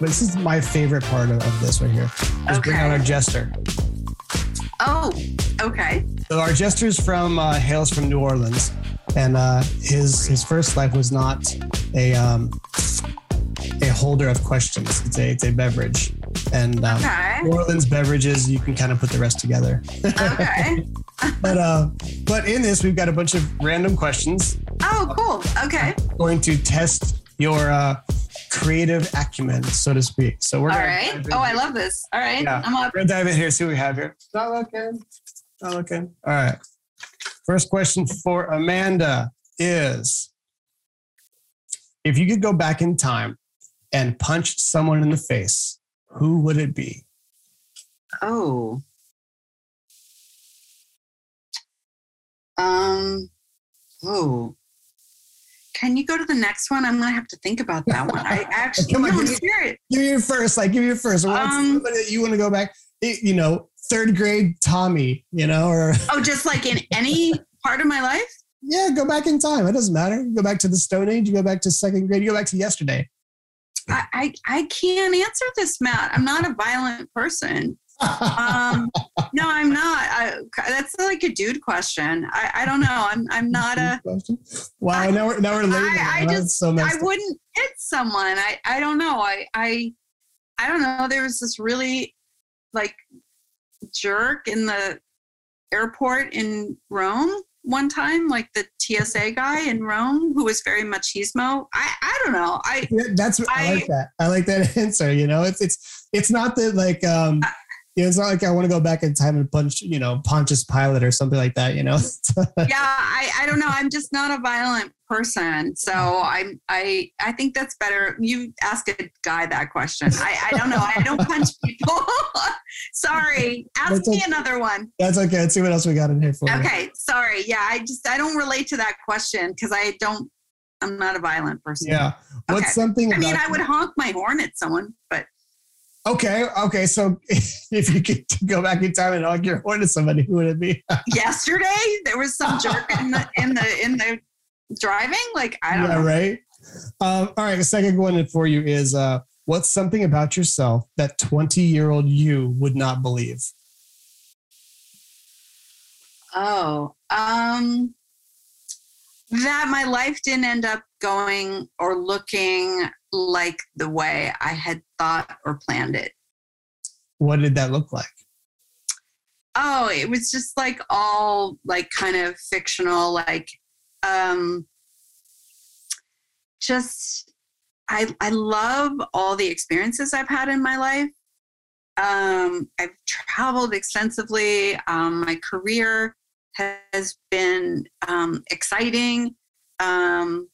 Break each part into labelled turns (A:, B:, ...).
A: this is my favorite part of, of this right here. Is bring out our jester.
B: Oh, okay.
A: So our jester's from uh, hails from New Orleans, and uh, his his first life was not a um, a holder of questions. It's a it's a beverage, and um,
B: Okay.
A: New Orleans beverages you can kind of put the rest together.
B: Okay.
A: But uh, but in this we've got a bunch of random questions
B: Oh, cool. Okay.
A: going to test your uh, creative acumen, so to speak. So we're
B: All
A: gonna
B: right.
A: dive in-
B: Oh, I love this. All right.
A: Yeah.
B: I'm up.
A: We're gonna dive in here. See what we have here. Not looking. Not looking. All right. First question for Amanda is: If you could go back in time and punch someone in the face, who would it be?
B: Oh. Um. Oh. Can you go to the next one? I'm gonna have to think about that one. I actually,
A: Come on,
B: no, I'm
A: give
B: serious.
A: Give me your first. Like, give me your first. What's
B: Um,
A: somebody that you want to go back? You know, third grade Tommy. You know, or
B: Oh, just like in any part of my life.
A: yeah, go back in time. It doesn't matter. You go back to the Stone Age. You go back to second grade. You go back to yesterday.
B: I, I, I can't answer this, Matt. I'm not a violent person. Um, no, I'm not. I, that's like a dude question. I, I don't know. I'm, I'm not a.
A: Wow, now we're now we're late.
B: I- I just-
A: so
B: I wouldn't hit someone. I, I don't know. I, I, I don't know. There was this really like jerk in the airport in Rome one time, like the TSA guy in Rome who was very machismo. I, I don't know. I,
A: that's I,
B: I-
A: like that. I like that answer. You know, it's it's it's not that like um you know, it's not like I want to go back in time and punch, you know, Pontius Pilate or something like that, you know.
B: yeah, I, I don't know. I'm just not a violent person. So I'm, I, I think that's better. You ask a guy that question. I, I don't know. I don't punch people. sorry. Ask
A: That's
B: me
A: okay.
B: another one.
A: That's okay. Let's see what else we got in here for you.
B: Okay. Sorry. Yeah. I just, I don't relate to that question because I don't, I'm not a violent person.
A: Yeah. What's
B: Okay.
A: something
B: I mean, I would honk my horn at someone, but
A: Okay, okay. So if you could go back in time and honk your horn to somebody, who would it be?
B: yesterday there was some jerk in the, in the, in the driving. Like, I don't
A: yeah,
B: know.
A: right. Um, all right, the second one for you is uh what's something about yourself that 20 year old you would not believe?
B: Oh, um, that my life didn't end up going or looking like the way I had thought or planned it.
A: What did that look like?
B: Oh, it was just like all like kind of fictional, like, um, just I I love all the experiences I've had in my life. Um, I've traveled extensively. Um, my career has been um, exciting. Um,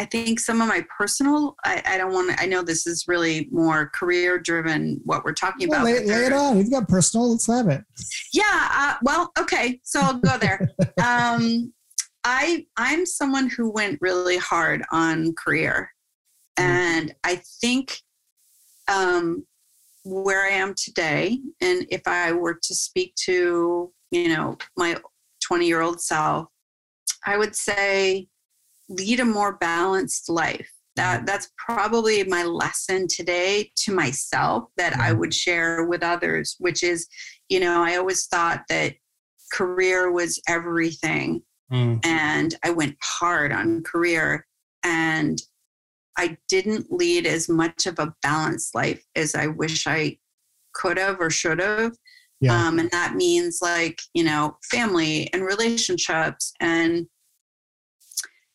B: I think some of my personal, I, I don't want to, I know this is really more career driven, what we're talking
A: Yeah,
B: about.
A: lay, lay it on. You've got personal. Let's have it.
B: yeah. Uh, well, okay. So I'll go there. um, I I'm someone who went really hard on career, and I think um, where I am today, and if I were to speak to you know my 20 year old self, I would say lead a more balanced life. That that's probably my lesson today to myself that I
A: Mhm.
B: would share with others, which is, you know, I always thought that career was everything
A: Mm.
B: and I went hard on career and I didn't lead as much of a balanced life as I wish I could have or should have.
A: Yeah.
B: Um, and that means like, you know, family and relationships. And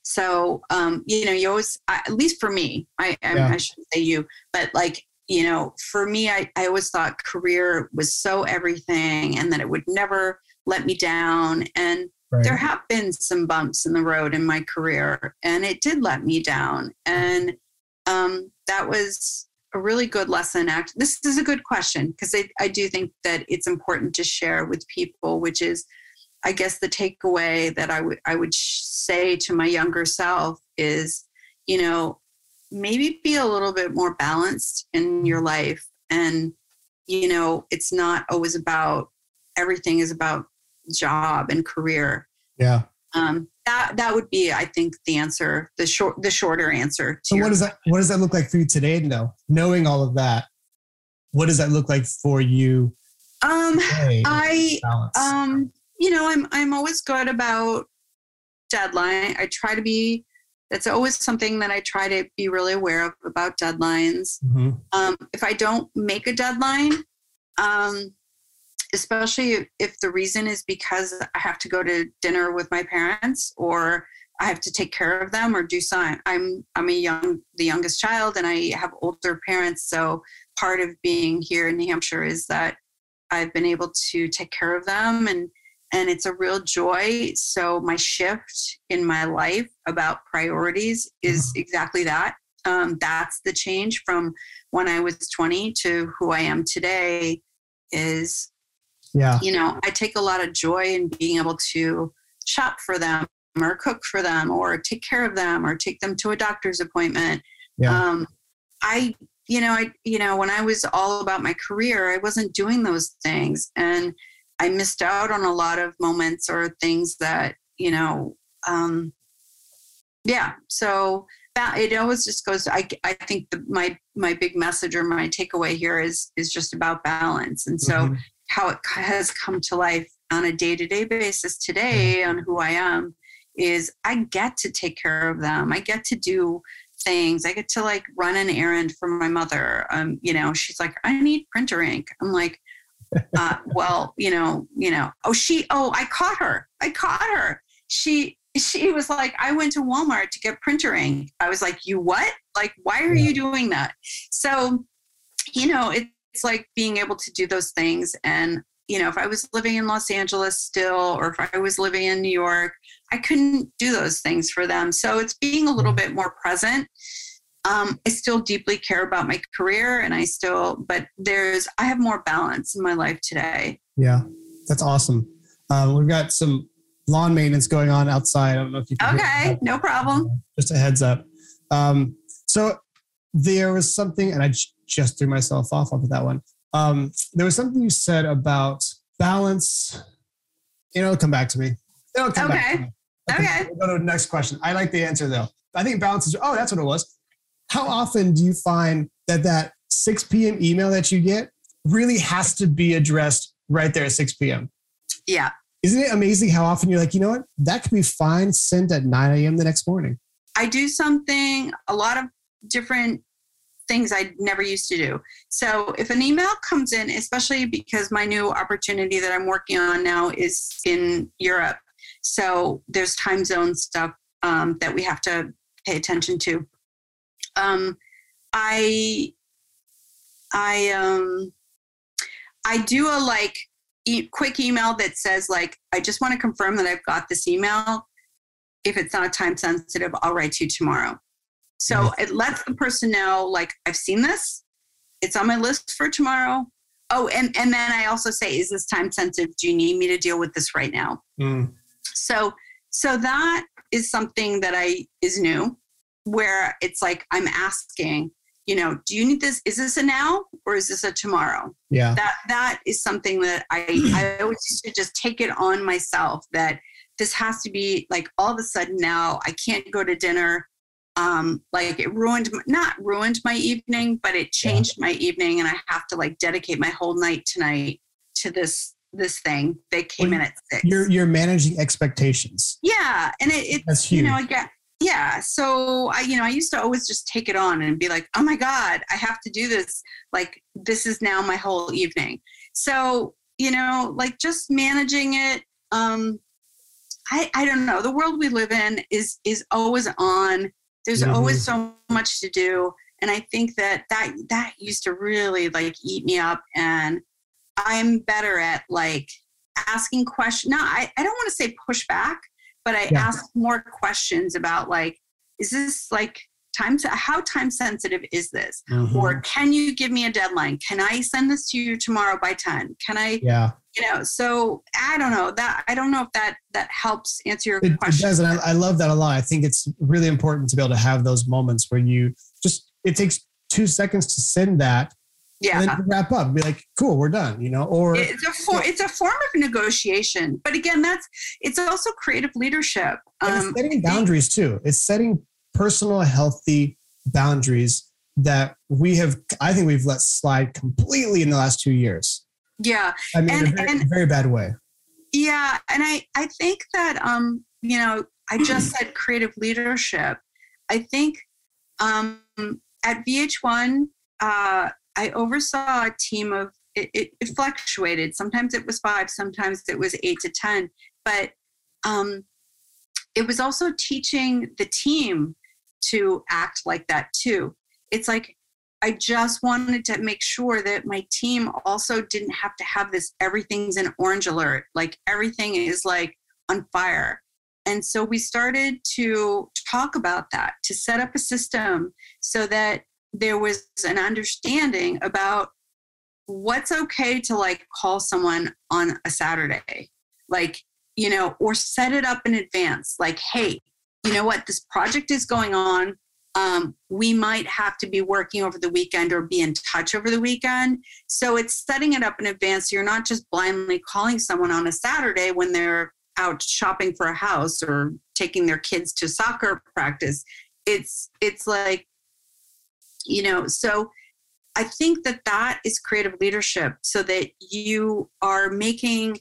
B: so, um, you know, you always, I- at least for me, I, I,
A: Yeah.
B: I shouldn't say you, but like, you know, for me, I, I always thought career was so everything and that it would never let me down. And
A: Right.
B: there have been some bumps in the road in my career and it did let me down and um, that was a really good lesson act this is a good question because I, I do think that it's important to share with people which is i guess the takeaway that i would i would sh- say to my younger self is you know maybe be a little bit more balanced in your life and you know it's not always about everything is about job and career
A: yeah.
B: um, that that would be, I think, the answer, the short, the shorter answer. To
A: So what does that what does that look like for you today? No, knowing all of that, what does that look like for you
B: um,
A: today?
B: I
A: balance.
B: um, you know, I'm I'm always good about deadline. I try to be. That's always something that I try to be really aware of about deadlines.
A: Mhm.
B: um, if I don't make a deadline, um, especially if, if the reason is because I have to go to dinner with my parents or I have to take care of them or do something. I'm I'm a young the youngest child and I have older parents, so part of being here in New Hampshire is that I've been able to take care of them and and it's a real joy. So my shift in my life about priorities is exactly that. Um, that's the change from when I was 20 to who I am today is,
A: yeah.
B: you know, I take a lot of joy in being able to shop for them or cook for them or take care of them or take them to a doctor's appointment.
A: Yeah.
B: Um, I, you know, I, you know, when I was all about my career, I wasn't doing those things and I missed out on a lot of moments or things that, you know, um, yeah. So that it always just goes. I I think the, my my big message or my takeaway here is is just about balance, and so
A: Mhm.
B: how it has come to life on a day to day basis today on who I am is I get to take care of them. I get to do things. I get to like run an errand for my mother. Um, you know, she's like, I need printer ink. I'm like, uh, well, you know, you know, oh, she, oh, I caught her. I caught her. She, she was like, I went to Walmart to get printer ink. I was like, you what? Like, why are you doing that? So, you know, it's like being able to do those things. And, you know, if I was living in Los Angeles still, or if I was living in New York, I couldn't do those things for them. So it's being a little bit more present. Um, I still deeply care about my career and I still, but there's, I have more balance in my life today.
A: Yeah. That's awesome. Um, we've got some lawn maintenance going on outside. I don't know if you can
B: Okay, no problem.
A: Just a heads up. Um, so there was something, and I j- just threw myself off of that one. Um, there was something you said about balance. You know, it'll come back to me. It'll come back to
B: Okay.
A: me.
B: Okay.
A: We'll go to the next question. I like the answer though. I think balance is. Oh, that's what it was. How often do you find that that 6 p.m. email that you get really has to be addressed right there at 6 p.m.?
B: Yeah.
A: Isn't it amazing how often you're like, you know what? That could be fine sent at 9 a.m. the next morning.
B: I do something, a lot of different things I never used to do. So if an email comes in, especially because my new opportunity that I'm working on now is in Europe, so there's time zone stuff um, that we have to pay attention to. Um, I I um I do a like e- quick email that says like I just want to confirm that I've got this email if it's not time sensitive, I'll write to you tomorrow. So
A: Nice.
B: it lets the person know, like, I've seen this. It's on my list for tomorrow. Oh, and, and then I also say, is this time sensitive? Do you need me to deal with this right now?
A: Mm,
B: So so that is something that I is new, where it's like I'm asking, you know, do you need this? Is this a now or is this a tomorrow?
A: yeah.
B: that that is something that I I always used to just take it on myself that this has to be like all of a sudden now I can't go to dinner. Um, like it ruined not ruined my evening, but it changed my evening, and I have to like dedicate my whole night tonight to this this thing. They came
A: Well,
B: in at six.
A: You're you're managing expectations.
B: yeah, and it, it
A: That's
B: you
A: huge.
B: know I get yeah. So I you know I used to always just take it on and be like, oh my god, I have to do this. Like this is now my whole evening. So you know like just managing it. Um, I I don't know. The world we live in is is always on. There's
A: Mhm.
B: always so much to do, and I think that that that used to really like eat me up and i'm better at like asking questions no i, I don't want to say push back but i
A: Yeah.
B: ask more questions about like is this like time how time sensitive is this
A: Mhm.
B: or can you give me a deadline can i send this to you tomorrow by 10 can i
A: yeah,
B: you know so i don't know that i don't know if that that helps answer your
A: it, it does, and I, I love that a lot. I think it's really important to be able to have those moments where you just it takes two seconds to send that,
B: yeah
A: and then wrap up. Be like, cool, we're done. You know, or
B: it's a for, it's a form of negotiation but again that's it's also creative leadership Um,
A: it's setting boundaries too. It's setting personal, healthy boundaries that we have. I think we've let slide completely in the last two years.
B: yeah,
A: I mean, in a very,
B: and-
A: very bad way.
B: yeah, and I I think that um you know I just said creative leadership. I think um at VH1 uh, I oversaw a team of it, it, fluctuated. Sometimes it was five, sometimes it was eight to ten, but um it was also teaching the team to act like that too. It's like I just wanted to make sure that my team also didn't have to have this everything's an orange alert, like everything is like on fire. And so we started to talk about that, to set up a system so that there was an understanding about what's okay to like call someone on a Saturday. Like, you know, or set it up in advance. Like, hey, you know what? This project is going on. Um, we might have to be working over the weekend or be in touch over the weekend. So it's setting it up in advance. So you're not just blindly calling someone on a Saturday when they're out shopping for a house or taking their kids to soccer practice. It's it's like, you know, so I think that that is creative leadership so that you are making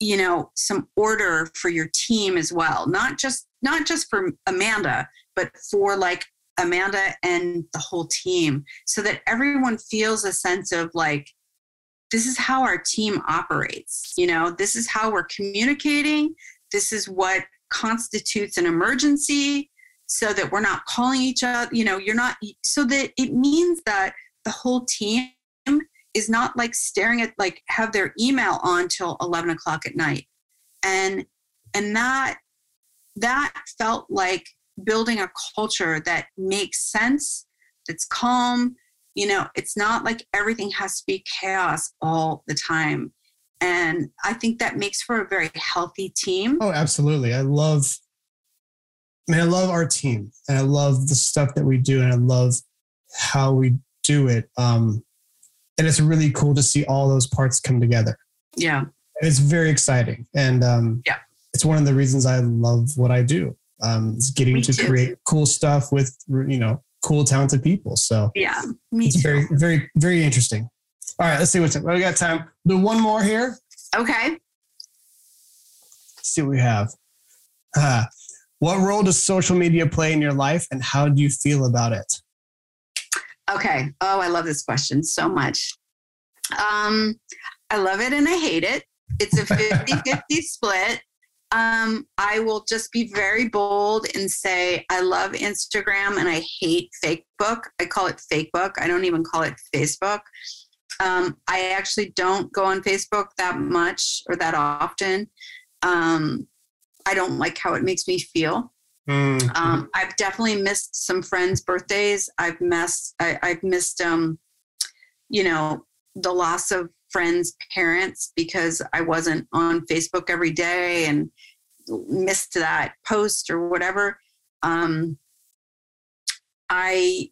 B: you know some order for your team as well not just not just for amanda but for like amanda and the whole team so that everyone feels a sense of like this is how our team operates you know? This is how we're communicating. This is what constitutes an emergency so that we're not calling each other you know you're not so that it means that the whole team is not like staring at like have their email on till 11 o'clock at night. And and that that felt like building a culture that makes sense that's calm you know it's not like everything has to be chaos all the time. And i think that makes for a very healthy team.
A: Oh, absolutely. I love, mean, I love our team and I love the stuff that we do and I love how we do it. Um, and it's really cool to see all those parts come together.
B: yeah
A: It's very exciting. And um,
B: Yeah.
A: it's one of the reasons I love what I do. Um, it's getting
B: Me
A: to
B: too.
A: create cool stuff with, you know, cool, talented people. So
B: yeah me
A: it's
B: too
A: very, very, very interesting. All right, let's see what's up. we got time. Do one more here.
B: okay
A: Let's see what we have. Uh, what role does social media play in your life and how do you feel about it?
B: Okay. Oh, I love this question so much. Um, I love it and I hate it. It's a 50 50 split. Um, I will just be very bold and say I love Instagram and I hate Facebook. I call it Fakebook. I don't even call it Facebook. Um, I actually don't go on Facebook that much or that often. Um, I don't like how it makes me feel.
A: Mm-hmm.
B: Um, I've definitely missed some friends' birthdays. I've missed. I, I've missed. Um, you know, the loss of friends' parents because I wasn't on Facebook every day and missed that post or whatever. Um, I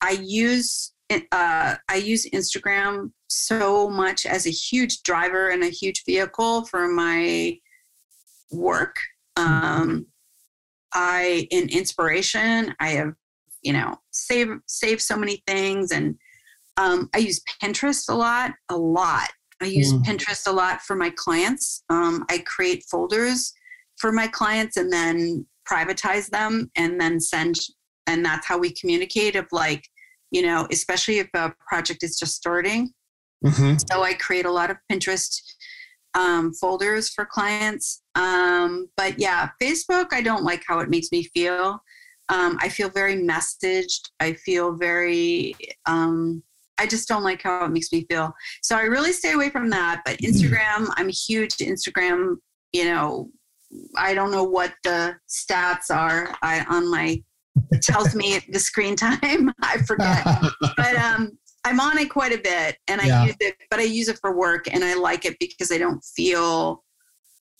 B: I use uh, I use Instagram so much as a huge driver and a huge vehicle for my work. Um, I in inspiration. I have you know save save so many things, and um, I use Pinterest a lot, a lot. I use
A: Mm.
B: Pinterest a lot for my clients. Um, I create folders for my clients and then privatize them and then send. And that's how we communicate. Of like, you know, especially if a project is just starting.
A: Mhm.
B: So I create a lot of Pinterest um, folders for clients. Um, but yeah, Facebook, I don't like how it makes me feel. Um, I feel very messaged. I feel very, um, I just don't like how it makes me feel. So I really stay away from that. But Instagram, I'm a huge Instagram, you know, I don't know what the stats are I, on my, it tells me the screen time. I forget but um, I'm on it quite a bit, and I
A: Yeah.
B: use it. But I use it for work, and I like it because I don't feel.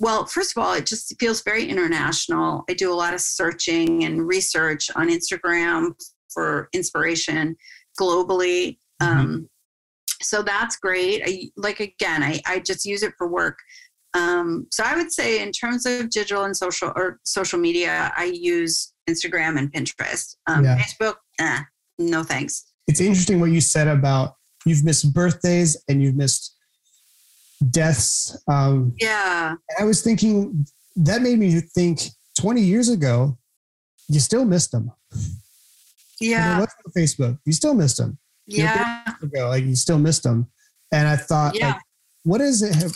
B: Well, first of all, it just feels very international. I do a lot of searching and research on Instagram for inspiration globally.
A: Mhm.
B: Um, so that's great. I like again. I I just use it for work. Um, so I would say in terms of digital and social or social media, I use Instagram and Pinterest. Um,
A: Yeah.
B: Facebook, eh, no thanks.
A: It's interesting what you said about you've missed birthdays and you've missed deaths. Um,
B: Yeah,
A: I was thinking that made me think 20 years ago, you still missed them.
B: yeah,
A: What's on Facebook? You still missed them.
B: yeah,
A: Ago, like you still missed them. And I thought,
B: yeah.
A: like, what is it? Have,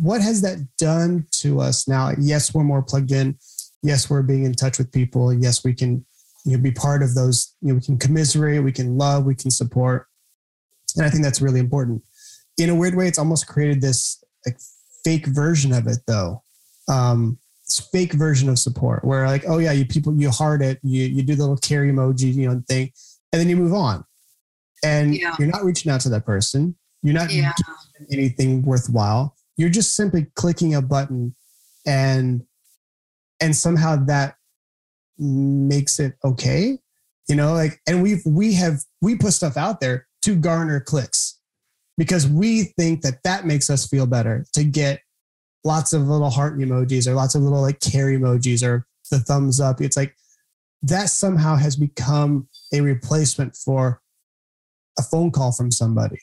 A: what has that done to us now? Yes, we're more plugged in. Yes, we're being in touch with people. Yes, we can you know, be part of those. You know, we can commiserate, we can love, we can support, and I think that's really important. In a weird way, it's almost created this like fake version of it, though. Um, it's fake version of support, where like, oh yeah, you people, you heart it, you you do the little carry emoji, you know, thing, and then you move on, and
B: Yeah.
A: you're not reaching out to that person. You're not
B: yeah,
A: anything worthwhile. You're just simply clicking a button and and somehow that makes it okay. You know, like and we've we have we put stuff out there to garner clicks because we think that that makes us feel better to get lots of little heart emojis or lots of little like care emojis or the thumbs up. It's like that somehow has become a replacement for a phone call from somebody.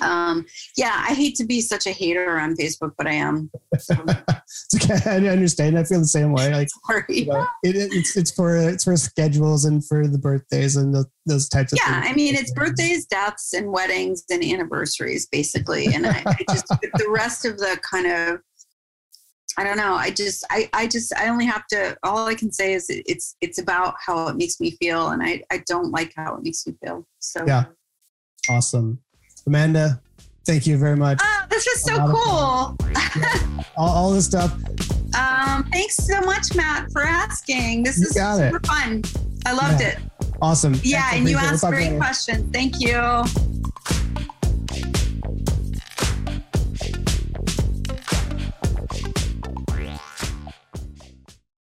B: Um, yeah. I hate to be such a hater on Facebook, but I am. So,
A: okay. I understand. I feel the same way. Like
B: sorry.
A: you know, it, it's it's for it's for schedules and for the birthdays and the, those types of
B: Yeah,
A: things.
B: I mean, it's birthdays, deaths, and weddings and anniversaries, basically. And I, I just the rest of the kind of, I don't know. I just, I, I just, I only have to. All I can say is it- it's, it's about how it makes me feel, and I, I don't like how it makes me feel. So
A: Yeah. Awesome, Amanda. Thank you very much.
B: Oh, this is so cool.
A: All, all this stuff.
B: Um, thanks so much, Matt, for asking. This
A: You
B: is
A: got it.
B: super fun. I loved
A: Yeah.
B: it.
A: Awesome.
B: Yeah,
A: Thanks,
B: and you
A: appreciate it. We'll
B: asked great questions. Thank you.